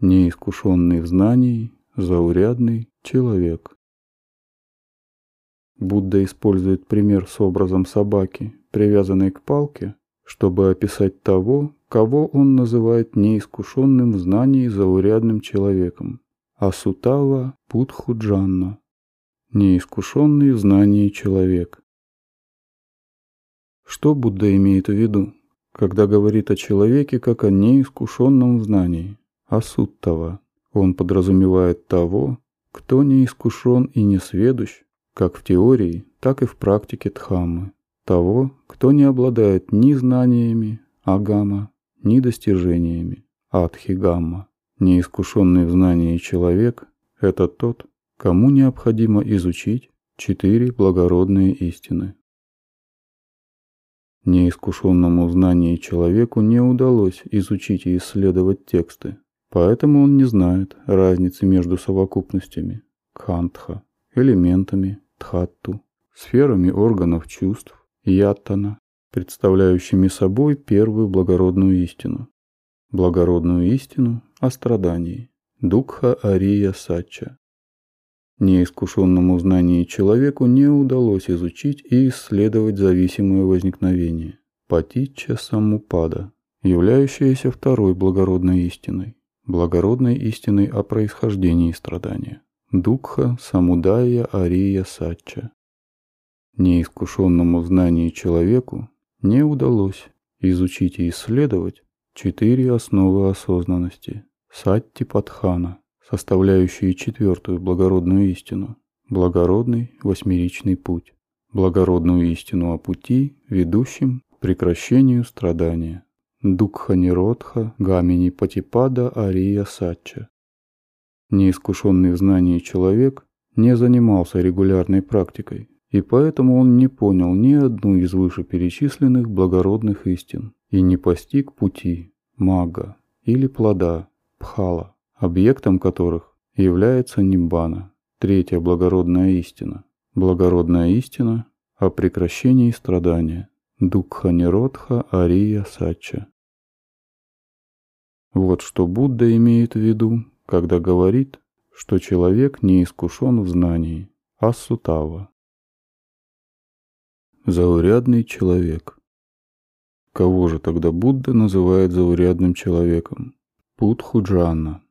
неискушенный в знании, заурядный человек. Будда использует пример с образом собаки, привязанной к палке, чтобы описать того, кого он называет неискушенным в знании заурядным человеком. Асутава Путхуджанна – неискушенный в знании человек. Что Будда имеет в виду, когда говорит о человеке как о неискушенном в знании? Асуттава. Он подразумевает того, кто не искушен и не сведущ, как в теории, так и в практике Дхаммы. Того, кто не обладает ни знаниями Агама, ни достижениями Адхигамма. Неискушенный в знании человек – это тот, кому необходимо изучить четыре благородные истины. Неискушенному в знании человеку не удалось изучить и исследовать тексты, поэтому он не знает разницы между совокупностями – кхантха, элементами Дхатту, сферами органов чувств, Яттана, представляющими собой первую благородную истину. Благородную истину о страдании. Дукха Ария Сача. Неискушенному знании человеку не удалось изучить и исследовать зависимое возникновение. Патича Самупада, являющаяся второй благородной истиной. Благородной истиной о происхождении страдания. Дукха Самудая Ария Сача. Неискушенному в знании человеку не удалось изучить и исследовать четыре основы осознанности Сатти Падхана, составляющие четвертую благородную истину, благородный восьмеричный путь, благородную истину о пути, ведущем к прекращению страдания. Дукха Ниродха Гамини Патипада Ария Сача, Неискушенный в знании человек не занимался регулярной практикой, и поэтому он не понял ни одну из вышеперечисленных благородных истин и не постиг пути, мага или плода, пхала, объектом которых является нимбана, третья благородная истина. Благородная истина о прекращении страдания, дукха ниродха ария сача. Вот что Будда имеет в виду, когда говорит, что человек не искушен в знании, а сутава. Заурядный человек. Кого же тогда Будда называет заурядным человеком? Путхуджана.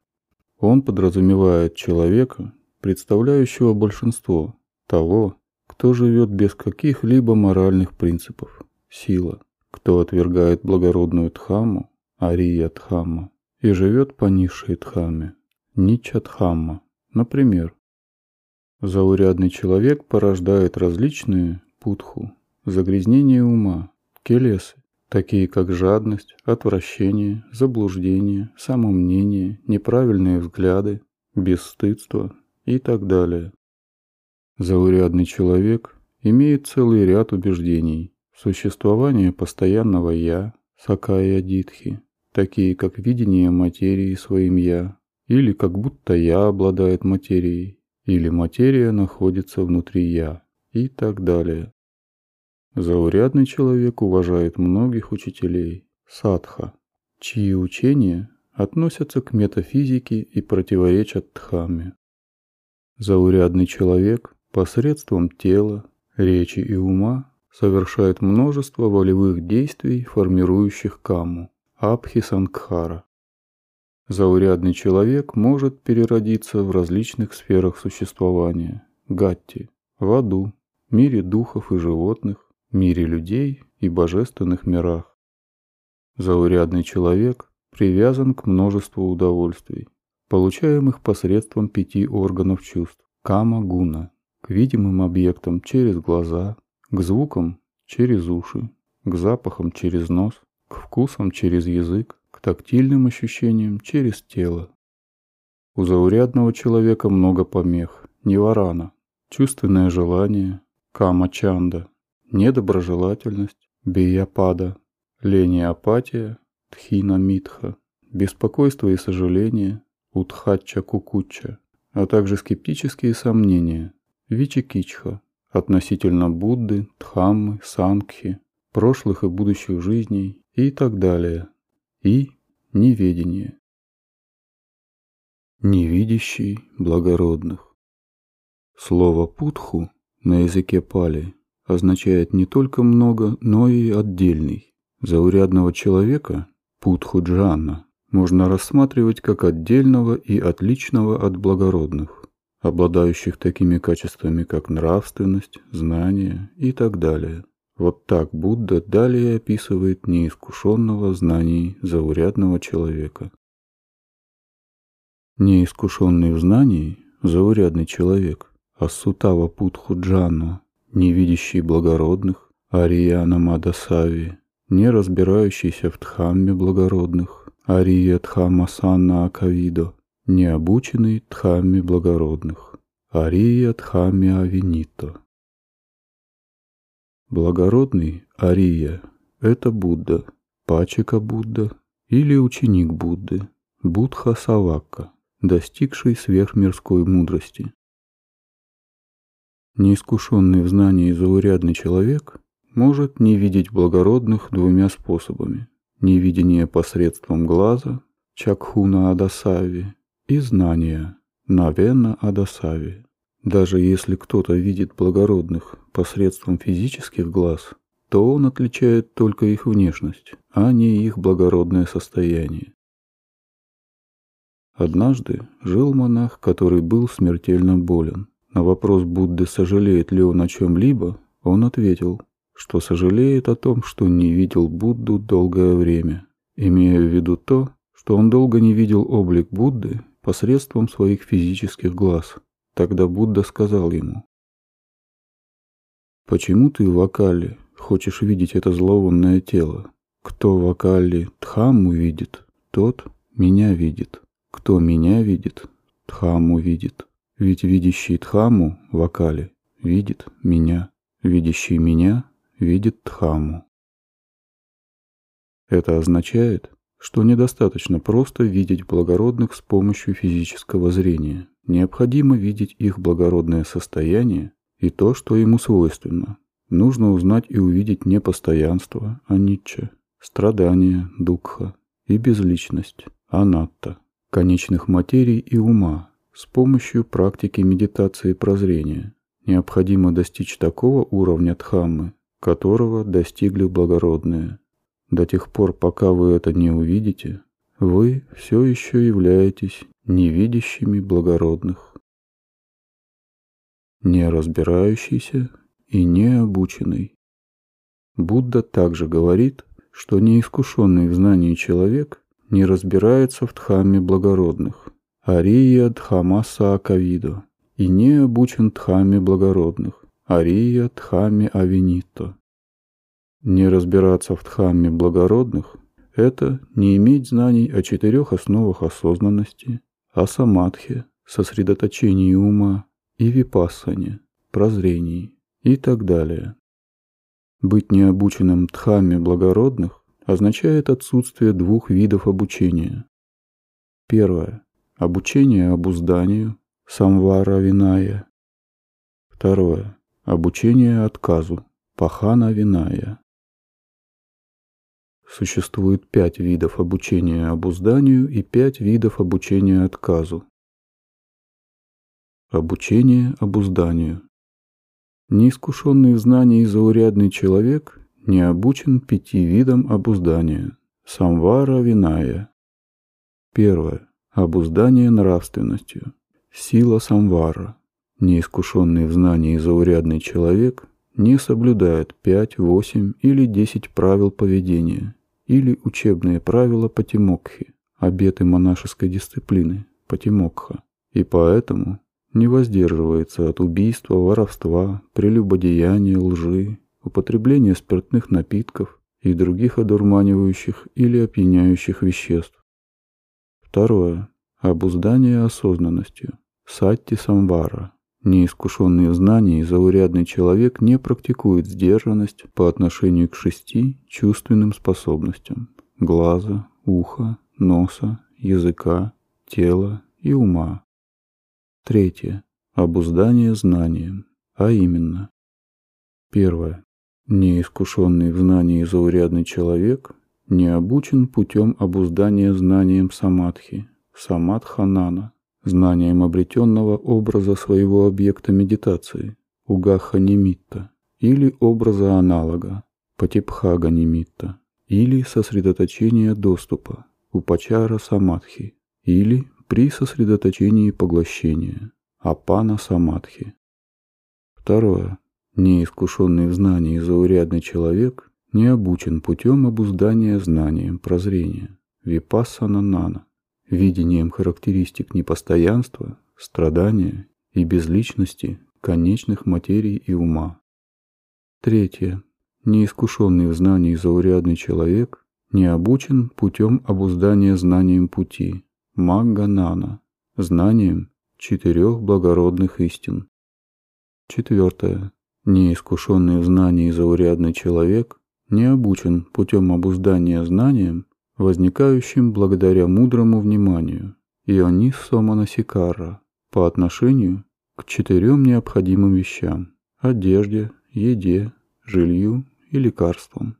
Он подразумевает человека, представляющего большинство, того, кто живет без каких-либо моральных принципов, сила, кто отвергает благородную дхамму, ария дхамма, и живет по низшей дхамме, Ничатхамма. Например, заурядный человек порождает различные путху, загрязнения ума, келесы, такие как жадность, отвращение, заблуждение, самомнение, неправильные взгляды, бесстыдство и так далее. Заурядный человек имеет целый ряд убеждений. Существование постоянного «я», сакая дитхи, такие как видение материи своим «я», или как будто я обладает материей, или материя находится внутри я, и так далее. Заурядный человек уважает многих учителей, садха, чьи учения относятся к метафизике и противоречат дхамме. Заурядный человек посредством тела, речи и ума совершает множество волевых действий, формирующих каму, абхисангхара. Заурядный человек может переродиться в различных сферах существования – гатти, в аду, мире духов и животных, мире людей и божественных мирах. Заурядный человек привязан к множеству удовольствий, получаемых посредством пяти органов чувств – кама-гуна, к видимым объектам через глаза, к звукам через уши, к запахам через нос, к вкусам через язык, тактильным ощущениям через тело. У заурядного человека много помех, неварана, чувственное желание, кама-чанда, недоброжелательность, бияпада, лень и апатия, тхина-митха, беспокойство и сожаление, утхача-кукуча, а также скептические сомнения, вичикичха, относительно Будды, Дхаммы, Сангхи, прошлых и будущих жизней и так далее. И неведение. невидящий благородных. Слово «путху» на языке пали означает не только много, но и отдельный. Заурядного человека, путху джанна, можно рассматривать как отдельного и отличного от благородных, обладающих такими качествами, как нравственность, знание и так далее. Вот так Будда далее описывает неискушенного знаний заурядного человека. Неискушенный в знании, заурядный человек, Асутава Путхуджану, не видящий благородных, Арияна Мадасави, не разбирающийся в Дхамме благородных, Ария Дхамасана Акавидо, не обученный Дхамме благородных, Ария Дхамме Авинито. Благородный Ария – это Будда, Пачика Будда или ученик Будды, Будха Савакка достигший сверхмирской мудрости. Неискушенный в знании заурядный человек может не видеть благородных двумя способами. Невидение посредством глаза, чакхуна адасави, и знания, навена адасави. Даже если кто-то видит благородных посредством физических глаз, то он отличает только их внешность, а не их благородное состояние. Однажды жил монах, который был смертельно болен. На вопрос Будды, сожалеет ли он о чем-либо, он ответил, что сожалеет о том, что не видел Будду долгое время, имея в виду то, что он долго не видел облик Будды посредством своих физических глаз. Тогда Будда сказал ему, «Почему ты в Акале хочешь видеть это зловонное тело? Кто в Акале Дхамму видит, тот меня видит». Кто меня видит, Дхаму видит. Ведь видящий Дхаму в Акале видит меня. Видящий меня видит Дхаму. Это означает, что недостаточно просто видеть благородных с помощью физического зрения. Необходимо видеть их благородное состояние и то, что ему свойственно. Нужно узнать и увидеть непостоянство, анитча, страдания, дукха и безличность, анатта конечных материй и ума с помощью практики медитации прозрения. Необходимо достичь такого уровня Дхаммы, которого достигли благородные. До тех пор, пока вы это не увидите, вы все еще являетесь невидящими благородных. Не разбирающийся и не обученный. Будда также говорит, что неискушенный в знании человек не разбирается в Дхамме благородных, Ария Дхамаса Акавидо, и не обучен Дхамме благородных, Ария Дхамме Авинито. Не разбираться в Дхамме благородных – это не иметь знаний о четырех основах осознанности, о самадхе, сосредоточении ума и випассане, прозрении и так далее. Быть необученным Дхамме благородных означает отсутствие двух видов обучения. Первое. Обучение обузданию, самвара виная. Второе. Обучение отказу, пахана виная. Существует пять видов обучения обузданию и пять видов обучения отказу. Обучение обузданию. Неискушенный в знании заурядный человек не обучен пяти видам обуздания. Самвара виная. Первое. Обуздание нравственностью. Сила самвара. Неискушенный в знании заурядный человек не соблюдает пять, восемь или десять правил поведения или учебные правила патимокхи, обеты монашеской дисциплины, патимокха, и поэтому не воздерживается от убийства, воровства, прелюбодеяния, лжи, употребление спиртных напитков и других одурманивающих или опьяняющих веществ. Второе. Обуздание осознанностью. Сатти самвара. Неискушенный в знании заурядный человек не практикует сдержанность по отношению к шести чувственным способностям – глаза, уха, носа, языка, тела и ума. Третье. Обуздание знанием, а именно. Первое. Неискушенный в знании заурядный человек не обучен путем обуздания знанием самадхи, самадханана, знанием обретенного образа своего объекта медитации, угаха немитта, или образа аналога, патипхага немитта, или сосредоточения доступа, упачара самадхи, или при сосредоточении поглощения, апана самадхи. Второе. Неискушенный в знании заурядный человек не обучен путем обуздания знанием прозрения, випассана нана, видением характеристик непостоянства, страдания и безличности конечных материй и ума. Третье. Неискушенный в знании заурядный человек не обучен путем обуздания знанием пути, магганана, знанием четырех благородных истин. Четвертое. Неискушенный в знании заурядный человек не обучен путем обуздания знанием возникающим благодаря мудрому вниманию Ионис Соманасикара по отношению к четырем необходимым вещам – одежде, еде, жилью и лекарствам.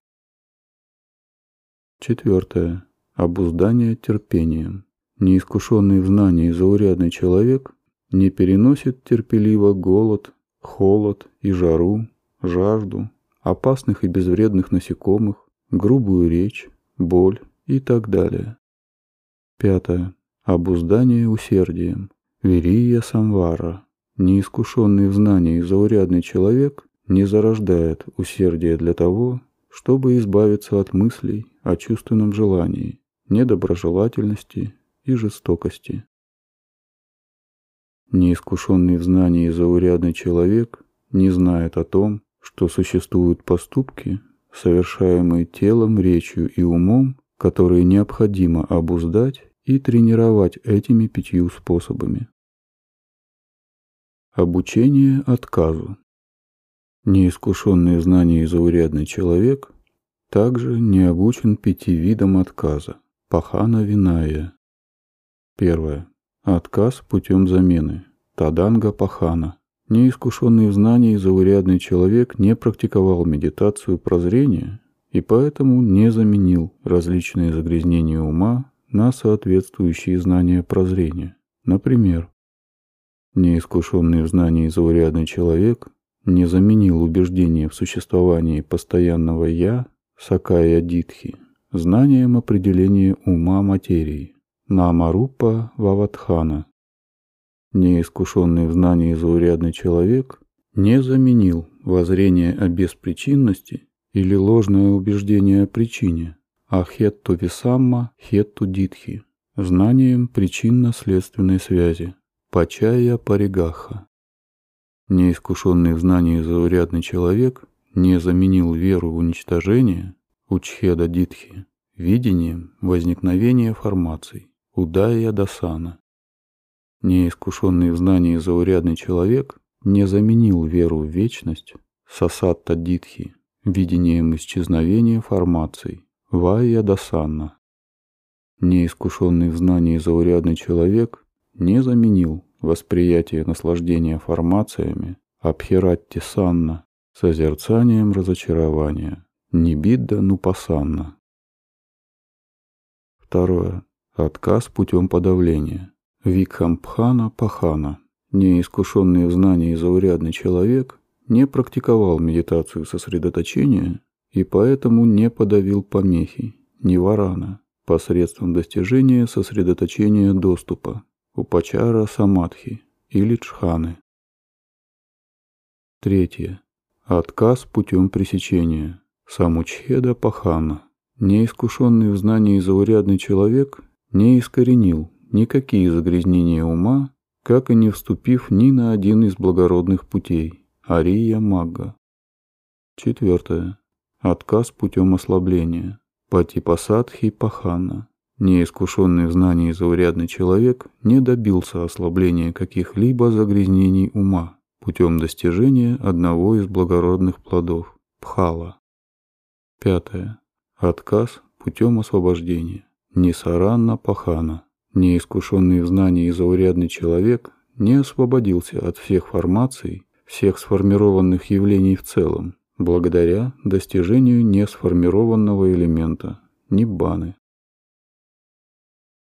Четвертое. Обуздание терпением. Неискушенный в знании заурядный человек не переносит терпеливо голод, холод и жару, жажду, опасных и безвредных насекомых, грубую речь, боль и так далее. Пятое. Обуздание усердием. Верия самвара. Неискушенный в знании заурядный человек не зарождает усердие для того, чтобы избавиться от мыслей о чувственном желании, недоброжелательности и жестокости. Неискушенный в знании заурядный человек не знает о том, что существуют поступки, совершаемые телом, речью и умом, которые необходимо обуздать и тренировать этими пятью способами. Обучение отказу. Неискушенный в знании заурядный человек также не обучен пяти видам отказа. Пахана виная. Первое. Отказ путем замены. Таданга пахана. Неискушенный в знании заурядный человек не практиковал медитацию прозрения и поэтому не заменил различные загрязнения ума на соответствующие знания прозрения. Например, неискушенный в знании заурядный человек не заменил убеждение в существовании постоянного «я» Сакая Дитхи знанием определения ума материи Намарупа Ваватхана. Неискушенный в знании заурядный человек не заменил воззрение о беспричинности или ложное убеждение о причине, а хетту висамма хетту дитхи, знанием причинно-следственной связи, пачая паригаха. Неискушенный в знании заурядный человек не заменил веру в уничтожение, учхеда дитхи, видением возникновения формаций, удая дасана. Неискушенный в знании заурядный человек не заменил веру в вечность, сасатта дитхи, видением исчезновения формаций, вая дасанна. Неискушенный в знании заурядный человек не заменил восприятие наслаждения формациями абхиратти санна созерцанием разочарования, нибидда нупасанна. Второе. Отказ путем подавления. Викхампхана пахана. Неискушенный в знании заурядный человек не практиковал медитацию сосредоточения и поэтому не подавил помехи, ни варана, посредством достижения сосредоточения доступа, упачара самадхи или джханы. Третье. Отказ путем пресечения. Самучхеда пахана. Неискушенный в знании заурядный человек не искоренил никакие загрязнения ума, как и не вступив ни на один из благородных путей – Ария Мага. Четвертое. Отказ путем ослабления. Патипасадхи Пахана. Неискушенный в знании заурядный человек не добился ослабления каких-либо загрязнений ума путем достижения одного из благородных плодов – пхала. Пятое. Отказ путем освобождения. Нисаранна Пахана. Неискушенный в знании заурядный человек не освободился от всех формаций, всех сформированных явлений в целом, благодаря достижению несформированного элемента – ниббаны.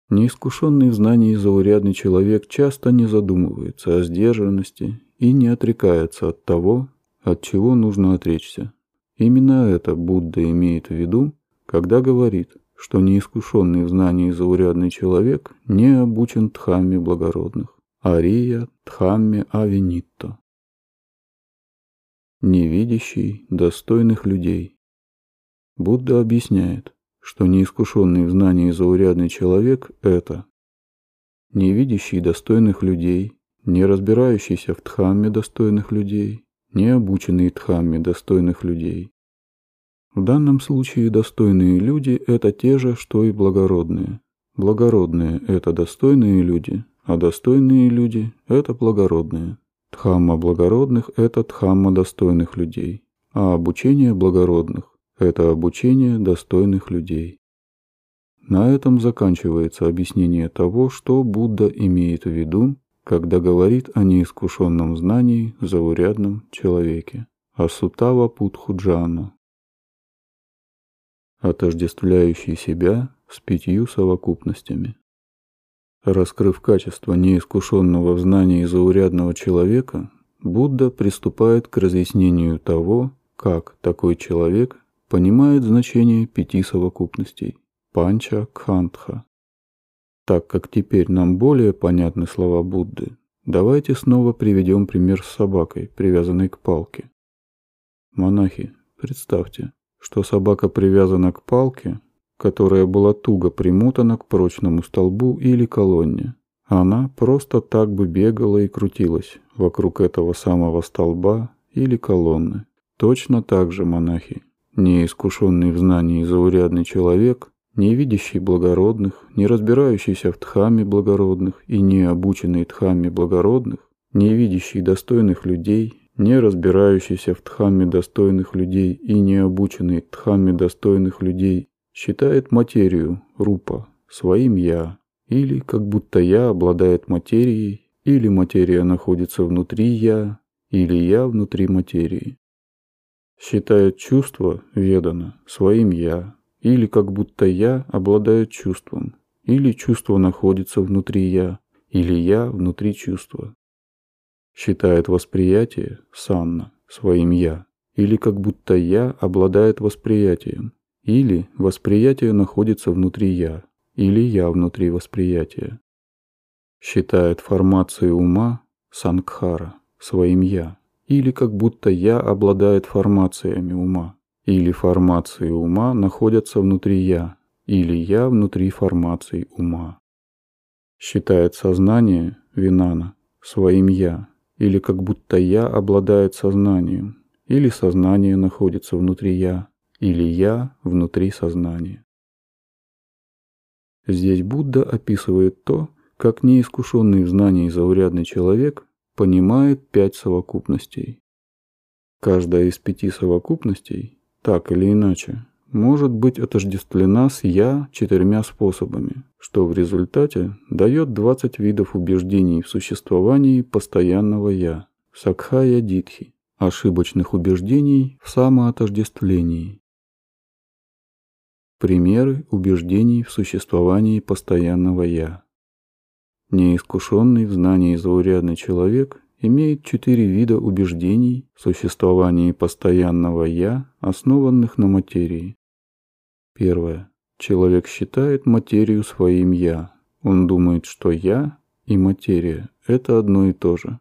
Неискушенный в знании заурядный человек часто не задумывается о сдержанности и не отрекается от того, от чего нужно отречься. Именно это Будда имеет в виду, когда говорит, что неискушенный в знании заурядный человек не обучен дхамме благородных, ария дхамме авинитто. Невидящий достойных людей. Будда объясняет, что неискушенный в знании заурядный человек – это не видящий достойных людей, не разбирающийся в дхамме достойных людей, не обученный дхамме достойных людей. В данном случае достойные люди – это те же, что и благородные. Благородные – это достойные люди, а достойные люди – это благородные. Дхамма благородных – это дхамма достойных людей, а обучение благородных – это обучение достойных людей. На этом заканчивается объяснение того, что Будда имеет в виду, когда говорит о неискушенном знании заурядном человеке, о Сутава Путхуджана, отождествляющий себя с пятью совокупностями. Раскрыв качество неискушенного в знании заурядного человека, Будда приступает к разъяснению того, как такой человек понимает значение пяти совокупностей – панча кхантха. Так как теперь нам более понятны слова Будды, давайте снова приведем пример с собакой, привязанной к палке. Монахи, представьте, что собака привязана к палке, которая была туго примотана к прочному столбу или колонне. Она просто так бы бегала и крутилась вокруг этого самого столба или колонны. Точно так же монахи, неискушенный в знании заурядный человек, не видящий благородных, не разбирающийся в дхамме благородных и не обученный дхамме благородных, не видящий достойных людей, не разбирающийся в дхамме достойных людей и не обученный дхамме достойных людей считает материю, рупа, своим «я», или как будто «я» обладает материей, или материя находится внутри «я», или «я» внутри материи. Считает чувство, ведано, своим «я», или как будто «я» обладает чувством, или чувство находится внутри «я», или «я» внутри чувства. Считает восприятие, санна, своим «я», или как будто «я» обладает восприятием, или восприятие находится внутри «я», или «я» внутри восприятия. Считает формации ума сангхара своим «я», или как будто «я» обладает формациями ума, или формации ума находятся внутри «я», или «я» внутри формаций ума. Считает сознание винана своим «я», или как будто «я» обладает сознанием, или сознание находится внутри «я», или «я» внутри сознания. Здесь Будда описывает то, как неискушенный в знании заурядный человек понимает пять совокупностей. Каждая из пяти совокупностей, так или иначе, может быть отождествлена с «я» четырьмя способами, что в результате дает 20 видов убеждений в существовании постоянного «я» – сакхая дитхи, ошибочных убеждений в самоотождествлении, Примеры убеждений в существовании постоянного «я». Неискушенный в знании заурядный человек имеет четыре вида убеждений в существовании постоянного «я», основанных на материи. Первое. Человек считает материю своим «я». Он думает, что «я» и материя – это одно и то же.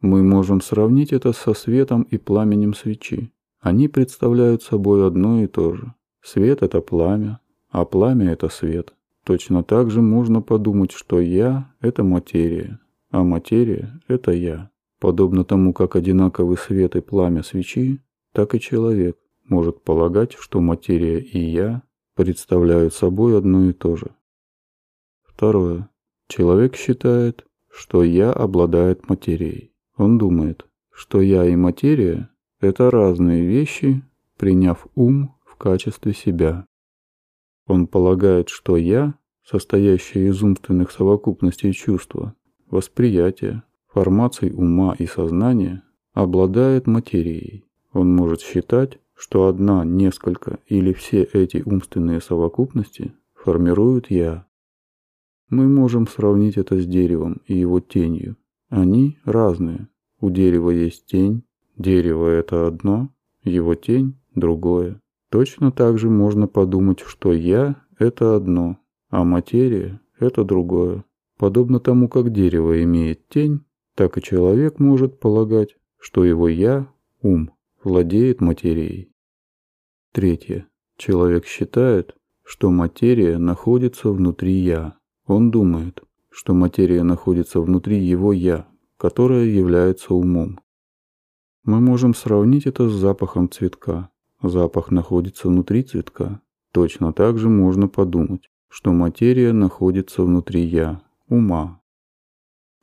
Мы можем сравнить это со светом и пламенем свечи. Они представляют собой одно и то же. Свет – это пламя, а пламя – это свет. Точно так же можно подумать, что «я» – это материя, а материя – это «я». Подобно тому, как одинаковый свет и пламя свечи, так и человек может полагать, что материя и «я» представляют собой одно и то же. Второе. Человек считает, что «я» обладает материей. Он думает, что «я» и материя – это разные вещи, приняв ум качестве себя. Он полагает, что «я», состоящее из умственных совокупностей чувства, восприятия, формаций ума и сознания, обладает материей. Он может считать, что одна, несколько или все эти умственные совокупности формируют «я». Мы можем сравнить это с деревом и его тенью. Они разные. У дерева есть тень, дерево – это одно, его тень – другое. Точно так же можно подумать, что «я» – это одно, а материя – это другое. Подобно тому, как дерево имеет тень, так и человек может полагать, что его «я» – ум, владеет материей. Третье. Человек считает, что материя находится внутри «я». Он думает, что материя находится внутри его «я», которое является умом. Мы можем сравнить это с запахом цветка. Запах находится внутри цветка. Точно так же можно подумать, что материя находится внутри «я», ума.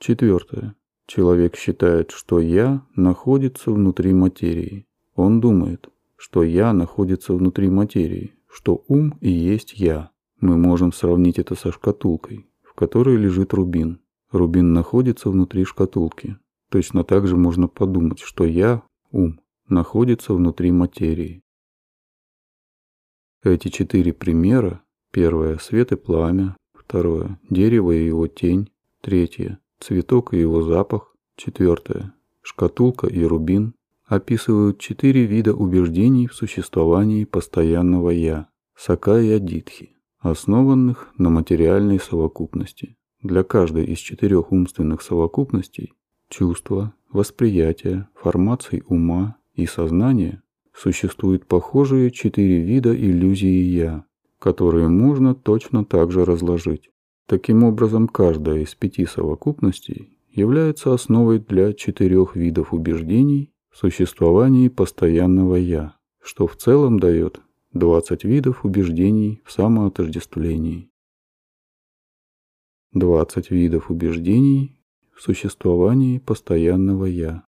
Четвертое. Человек считает, что «я» находится внутри материи. Он думает, что «я» находится внутри материи, что ум и есть «я». Мы можем сравнить это со шкатулкой, в которой лежит рубин. Рубин находится внутри шкатулки. Точно так же можно подумать, что «я», ум, находится внутри материи. Эти четыре примера – первое – свет и пламя, второе – дерево и его тень, третье – цветок и его запах, четвертое – шкатулка и рубин – описывают четыре вида убеждений в существовании постоянного «я» – сакая дитхи, основанных на материальной совокупности. Для каждой из четырех умственных совокупностей – чувства, восприятия, формаций ума и сознания – существуют похожие четыре вида иллюзии «я», которые можно точно так же разложить. Таким образом, каждая из пяти совокупностей является основой для четырех видов убеждений в существовании постоянного «я», что в целом дает 20 видов убеждений в самоотождествлении. 20 видов убеждений в существовании постоянного «я».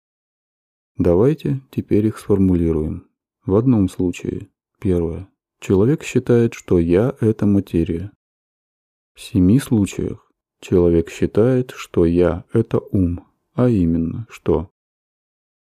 Давайте теперь их сформулируем. В одном случае, первое, Человек считает, что «я» — это материя. В семи случаях человек считает, что «я» — это ум, а именно, что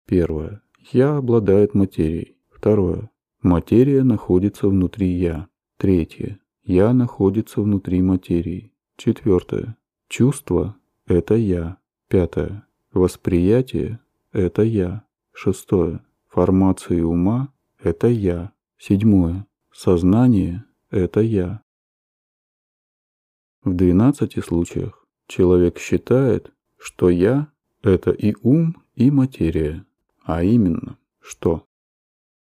Первое. «Я» обладает материей. Второе. Материя находится внутри «я». Третье. «Я» находится внутри материи. Четвертое. Чувство – это «я». Пятое. Восприятие – это «я». Шестое. Формация ума – это «я». Седьмое. Сознание – это я. В 12 случаях человек считает, что я – это и ум, и материя, а именно, что?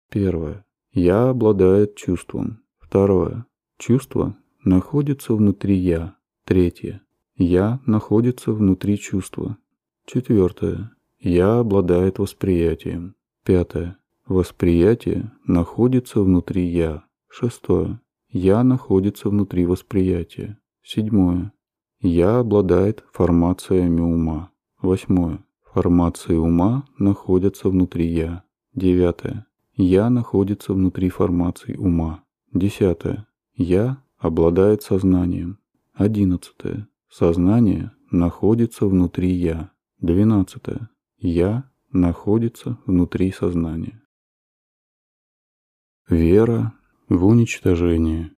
Первое. Я обладает чувством. Второе. Чувство находится внутри я. Третье. Я находится внутри чувства. Четвертое. Я обладает восприятием. Пятое. Восприятие находится внутри я. Шестое. Я находится внутри восприятия. Седьмое. Я обладает формациями ума. Восьмое. Формации ума находятся внутри я. Девятое. Я находится внутри формаций ума. Десятое. Я обладает сознанием. Одиннадцатое. Сознание находится внутри я. Двенадцатое. Я находится внутри сознания. Вера в уничтожение.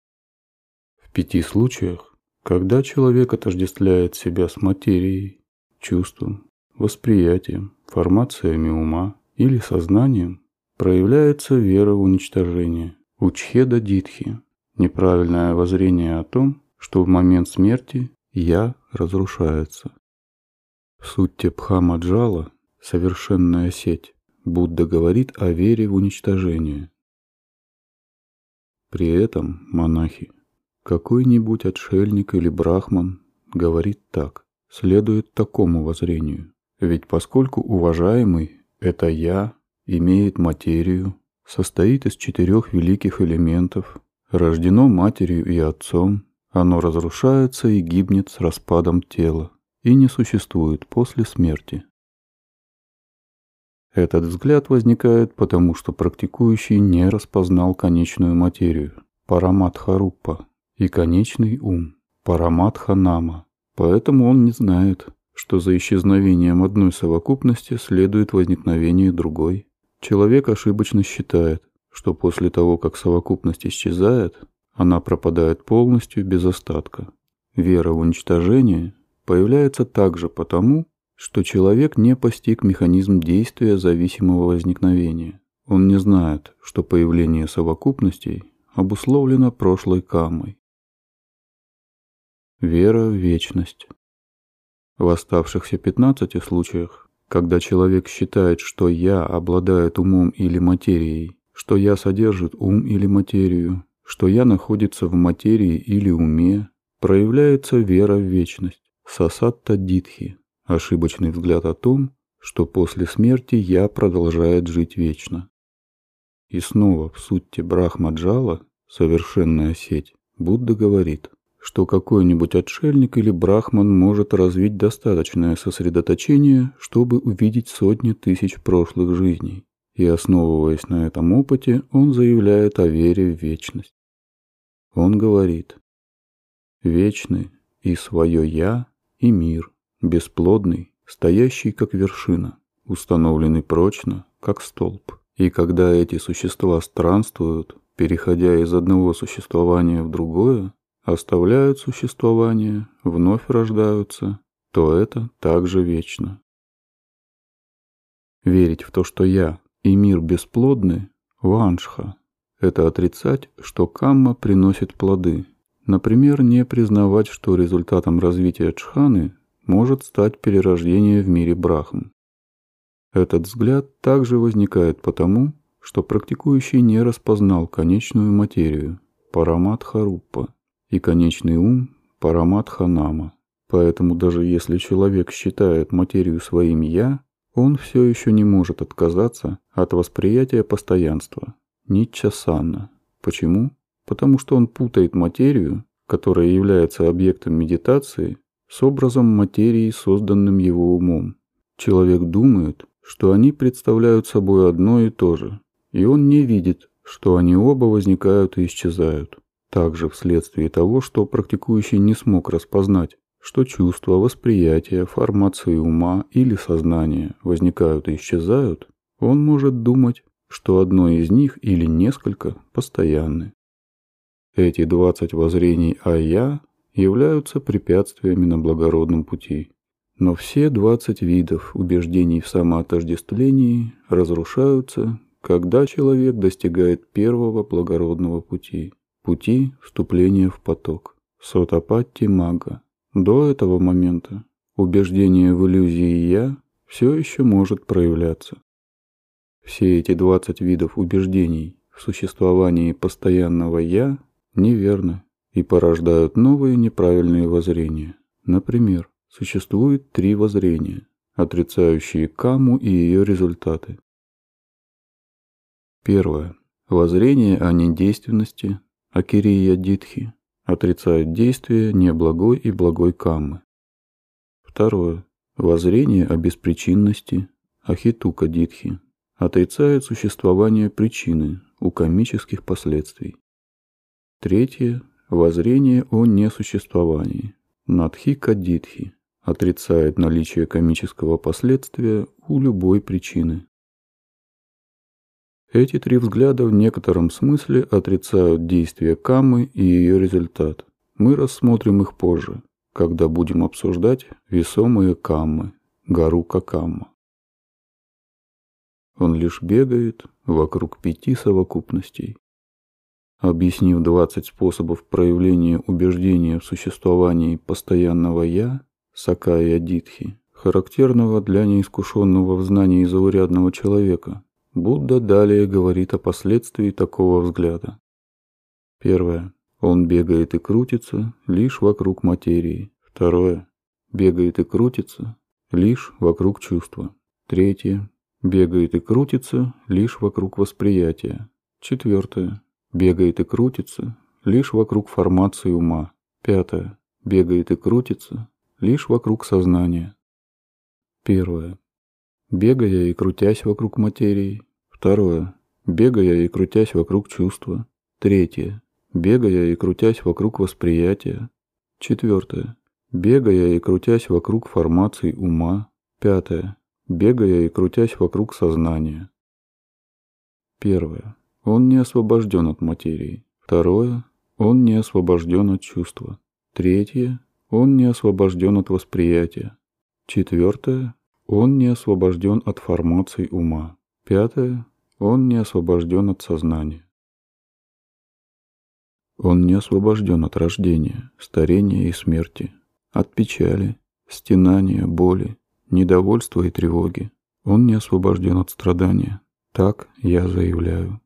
В пяти случаях, когда человек отождествляет себя с материей, чувством, восприятием, формациями ума или сознанием, проявляется вера в уничтожение, учхеда дитхи, неправильное воззрение о том, что в момент смерти «я» разрушается. В сутте Пхамаджала «Совершенная сеть» Будда говорит о вере в уничтожение, при этом монахи, какой-нибудь отшельник или брахман говорит так, следует такому воззрению. Ведь поскольку уважаемый – это «я», имеет материю, состоит из четырех великих элементов, рождено матерью и отцом, оно разрушается и гибнет с распадом тела и не существует после смерти. Этот взгляд возникает потому, что практикующий не распознал конечную материю, параматха-руппа, и конечный ум, параматха-нама. Поэтому он не знает, что за исчезновением одной совокупности следует возникновение другой. Человек ошибочно считает, что после того, как совокупность исчезает, она пропадает полностью без остатка. Вера в уничтожение появляется также потому, что человек не постиг механизм действия зависимого возникновения. Он не знает, что появление совокупностей обусловлено прошлой камой. Вера в вечность. В оставшихся 15 случаях, когда человек считает, что «я» обладает умом или материей, что «я» содержит ум или материю, что «я» находится в материи или уме, проявляется вера в вечность, сасатта дитхи, ошибочный взгляд о том, что после смерти «я» продолжает жить вечно. И снова в сутте Брахмаджала, совершенная сеть, Будда говорит, что какой-нибудь отшельник или брахман может развить достаточное сосредоточение, чтобы увидеть сотни тысяч прошлых жизней. И основываясь на этом опыте, он заявляет о вере в вечность. Он говорит, «Вечный и свое «я», и мир, бесплодный, стоящий как вершина, установленный прочно, как столб. И когда эти существа странствуют, переходя из одного существования в другое, оставляют существование, вновь рождаются, то это также вечно. Верить в то, что я и мир бесплодны – ваншха. Это отрицать, что камма приносит плоды. Например, не признавать, что результатом развития джханы может стать перерождение в мире брахм. Этот взгляд также возникает потому, что практикующий не распознал конечную материю – парамат харуппа и конечный ум – параматханама. Поэтому даже если человек считает материю своим «я», он все еще не может отказаться от восприятия постоянства, нитчасанна. Почему? Потому что он путает материю, которая является объектом медитации, с образом материи, созданным его умом. Человек думает, что они представляют собой одно и то же, и он не видит, что они оба возникают и исчезают. Также вследствие того, что практикующий не смог распознать, что чувства, восприятия, формации ума или сознания возникают и исчезают, он может думать, что одно из них или несколько постоянны. Эти 20 воззрений «а я» являются препятствиями на благородном пути. Но все 20 видов убеждений в самоотождествлении разрушаются, когда человек достигает первого благородного пути пути вступления в поток. Сотапатти мага. До этого момента убеждение в иллюзии «я» все еще может проявляться. Все эти 20 видов убеждений в существовании постоянного «я» неверны и порождают новые неправильные воззрения. Например, существует три воззрения, отрицающие каму и ее результаты. Первое. Воззрение о недейственности, Акирия Дитхи отрицает действие неблагой и благой каммы. Второе. Воззрение о беспричинности Ахитука Дитхи отрицает существование причины у комических последствий. Третье. Воззрение о несуществовании Надхика Дитхи отрицает наличие комического последствия у любой причины. Эти три взгляда в некотором смысле отрицают действие каммы и ее результат. Мы рассмотрим их позже, когда будем обсуждать весомые каммы, Гарука камма. Он лишь бегает вокруг пяти совокупностей. Объяснив 20 способов проявления убеждения в существовании постоянного «я», Сакая Дитхи, характерного для неискушенного в знании заурядного человека, Будда далее говорит о последствии такого взгляда. Первое. Он бегает и крутится лишь вокруг материи. Второе. Бегает и крутится лишь вокруг чувства. Третье. Бегает и крутится лишь вокруг восприятия. Четвертое. Бегает и крутится лишь вокруг формации ума. Пятое. Бегает и крутится лишь вокруг сознания. Первое бегая и крутясь вокруг материи. Второе. Бегая и крутясь вокруг чувства. Третье. Бегая и крутясь вокруг восприятия. Четвертое. Бегая и крутясь вокруг формации ума. Пятое. Бегая и крутясь вокруг сознания. Первое. Он не освобожден от материи. Второе. Он не освобожден от чувства. Третье. Он не освобожден от восприятия. Четвертое. Он не освобожден от формаций ума. Пятое. Он не освобожден от сознания. Он не освобожден от рождения, старения и смерти, от печали, стенания, боли, недовольства и тревоги. Он не освобожден от страдания. Так я заявляю.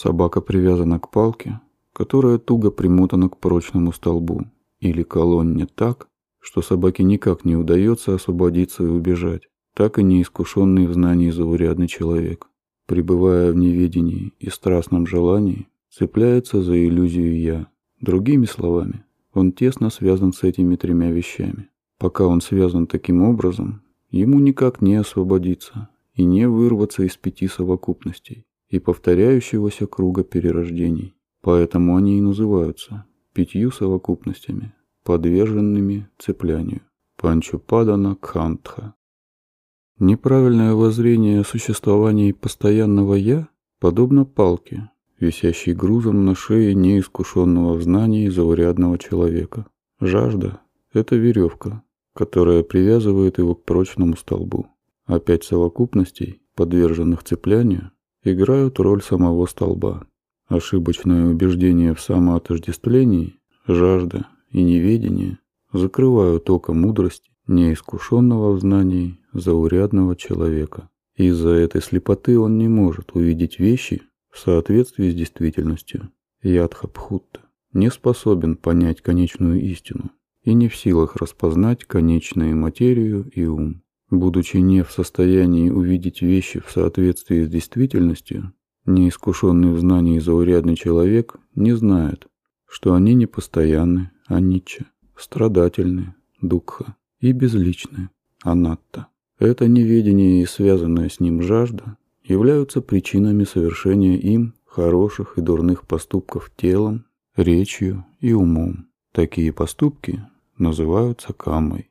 Собака привязана к палке, которая туго примотана к прочному столбу или колонне так, что собаке никак не удается освободиться и убежать, так и неискушенный в знании заурядный человек, пребывая в неведении и страстном желании, цепляется за иллюзию «я». Другими словами, он тесно связан с этими тремя вещами. Пока он связан таким образом, ему никак не освободиться и не вырваться из пяти совокупностей и повторяющегося круга перерождений. Поэтому они и называются пятью совокупностями, подверженными цеплянию. Панчупадана Кхантха. Неправильное воззрение о существовании постоянного «я» подобно палке, висящей грузом на шее неискушенного в знании заурядного человека. Жажда – это веревка, которая привязывает его к прочному столбу. А пять совокупностей, подверженных цеплянию, играют роль самого столба. Ошибочное убеждение в самоотождествлении, жажда и неведение закрывают око мудрости неискушенного в знании заурядного человека. Из-за этой слепоты он не может увидеть вещи в соответствии с действительностью. Ядхабхутта не способен понять конечную истину и не в силах распознать конечную материю и ум. Будучи не в состоянии увидеть вещи в соответствии с действительностью, неискушенный в знании заурядный человек не знает, что они не постоянны, а ниче, страдательны, дукха и безличны, анатта. Это неведение и связанная с ним жажда являются причинами совершения им хороших и дурных поступков телом, речью и умом. Такие поступки называются камой.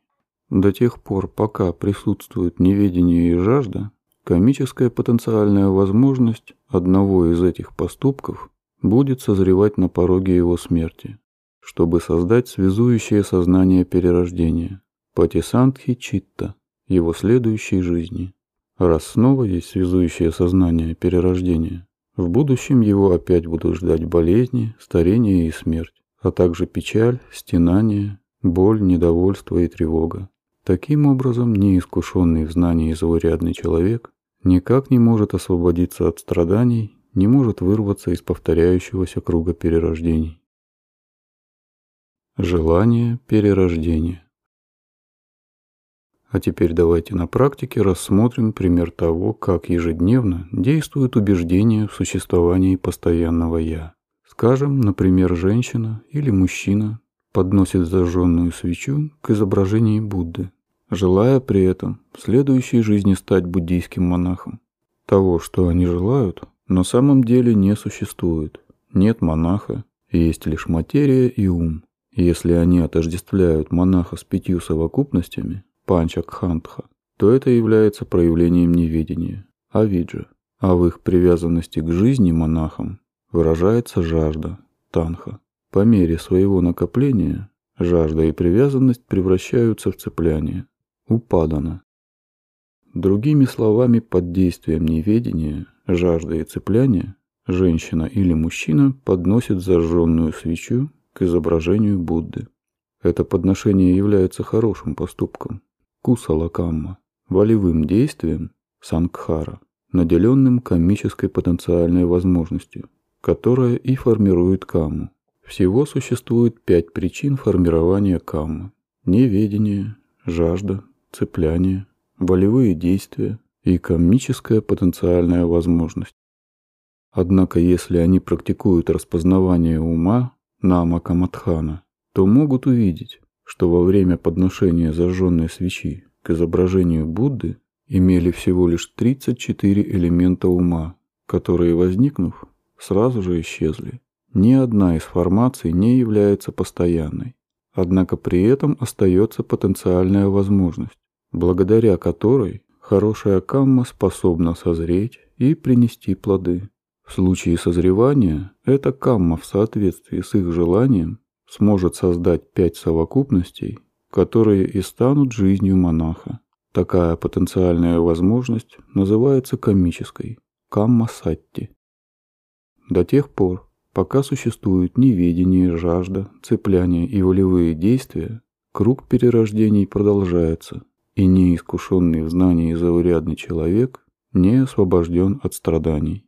До тех пор, пока присутствует неведение и жажда, комическая потенциальная возможность одного из этих поступков будет созревать на пороге его смерти, чтобы создать связующее сознание перерождения, патисантхи читта, его следующей жизни. Раз снова есть связующее сознание перерождения, в будущем его опять будут ждать болезни, старение и смерть, а также печаль, стенание, боль, недовольство и тревога. Таким образом, неискушенный в знании заурядный человек никак не может освободиться от страданий, не может вырваться из повторяющегося круга перерождений. Желание перерождения. А теперь давайте на практике рассмотрим пример того, как ежедневно действует убеждение в существовании постоянного «я». Скажем, например, женщина или мужчина подносит зажженную свечу к изображению Будды желая при этом в следующей жизни стать буддийским монахом. Того, что они желают, на самом деле не существует. Нет монаха, есть лишь материя и ум. Если они отождествляют монаха с пятью совокупностями, панчакхантха, то это является проявлением неведения, авиджа. А в их привязанности к жизни монахам выражается жажда, танха. По мере своего накопления жажда и привязанность превращаются в цепляние упадана. Другими словами, под действием неведения, жажды и цепляния, женщина или мужчина подносит зажженную свечу к изображению Будды. Это подношение является хорошим поступком, кусалакамма, волевым действием, сангхара, наделенным комической потенциальной возможностью, которая и формирует камму. Всего существует пять причин формирования каммы. Неведение, жажда, цепляние, болевые действия и комическая потенциальная возможность. Однако, если они практикуют распознавание ума Нама Камадхана, то могут увидеть, что во время подношения зажженной свечи к изображению Будды имели всего лишь 34 элемента ума, которые, возникнув, сразу же исчезли. Ни одна из формаций не является постоянной. Однако при этом остается потенциальная возможность, благодаря которой хорошая камма способна созреть и принести плоды. В случае созревания эта камма в соответствии с их желанием сможет создать пять совокупностей, которые и станут жизнью монаха. Такая потенциальная возможность называется комической – камма-сатти. До тех пор, пока существуют неведение, жажда, цепляние и волевые действия, круг перерождений продолжается, и неискушенный в знании заурядный человек не освобожден от страданий.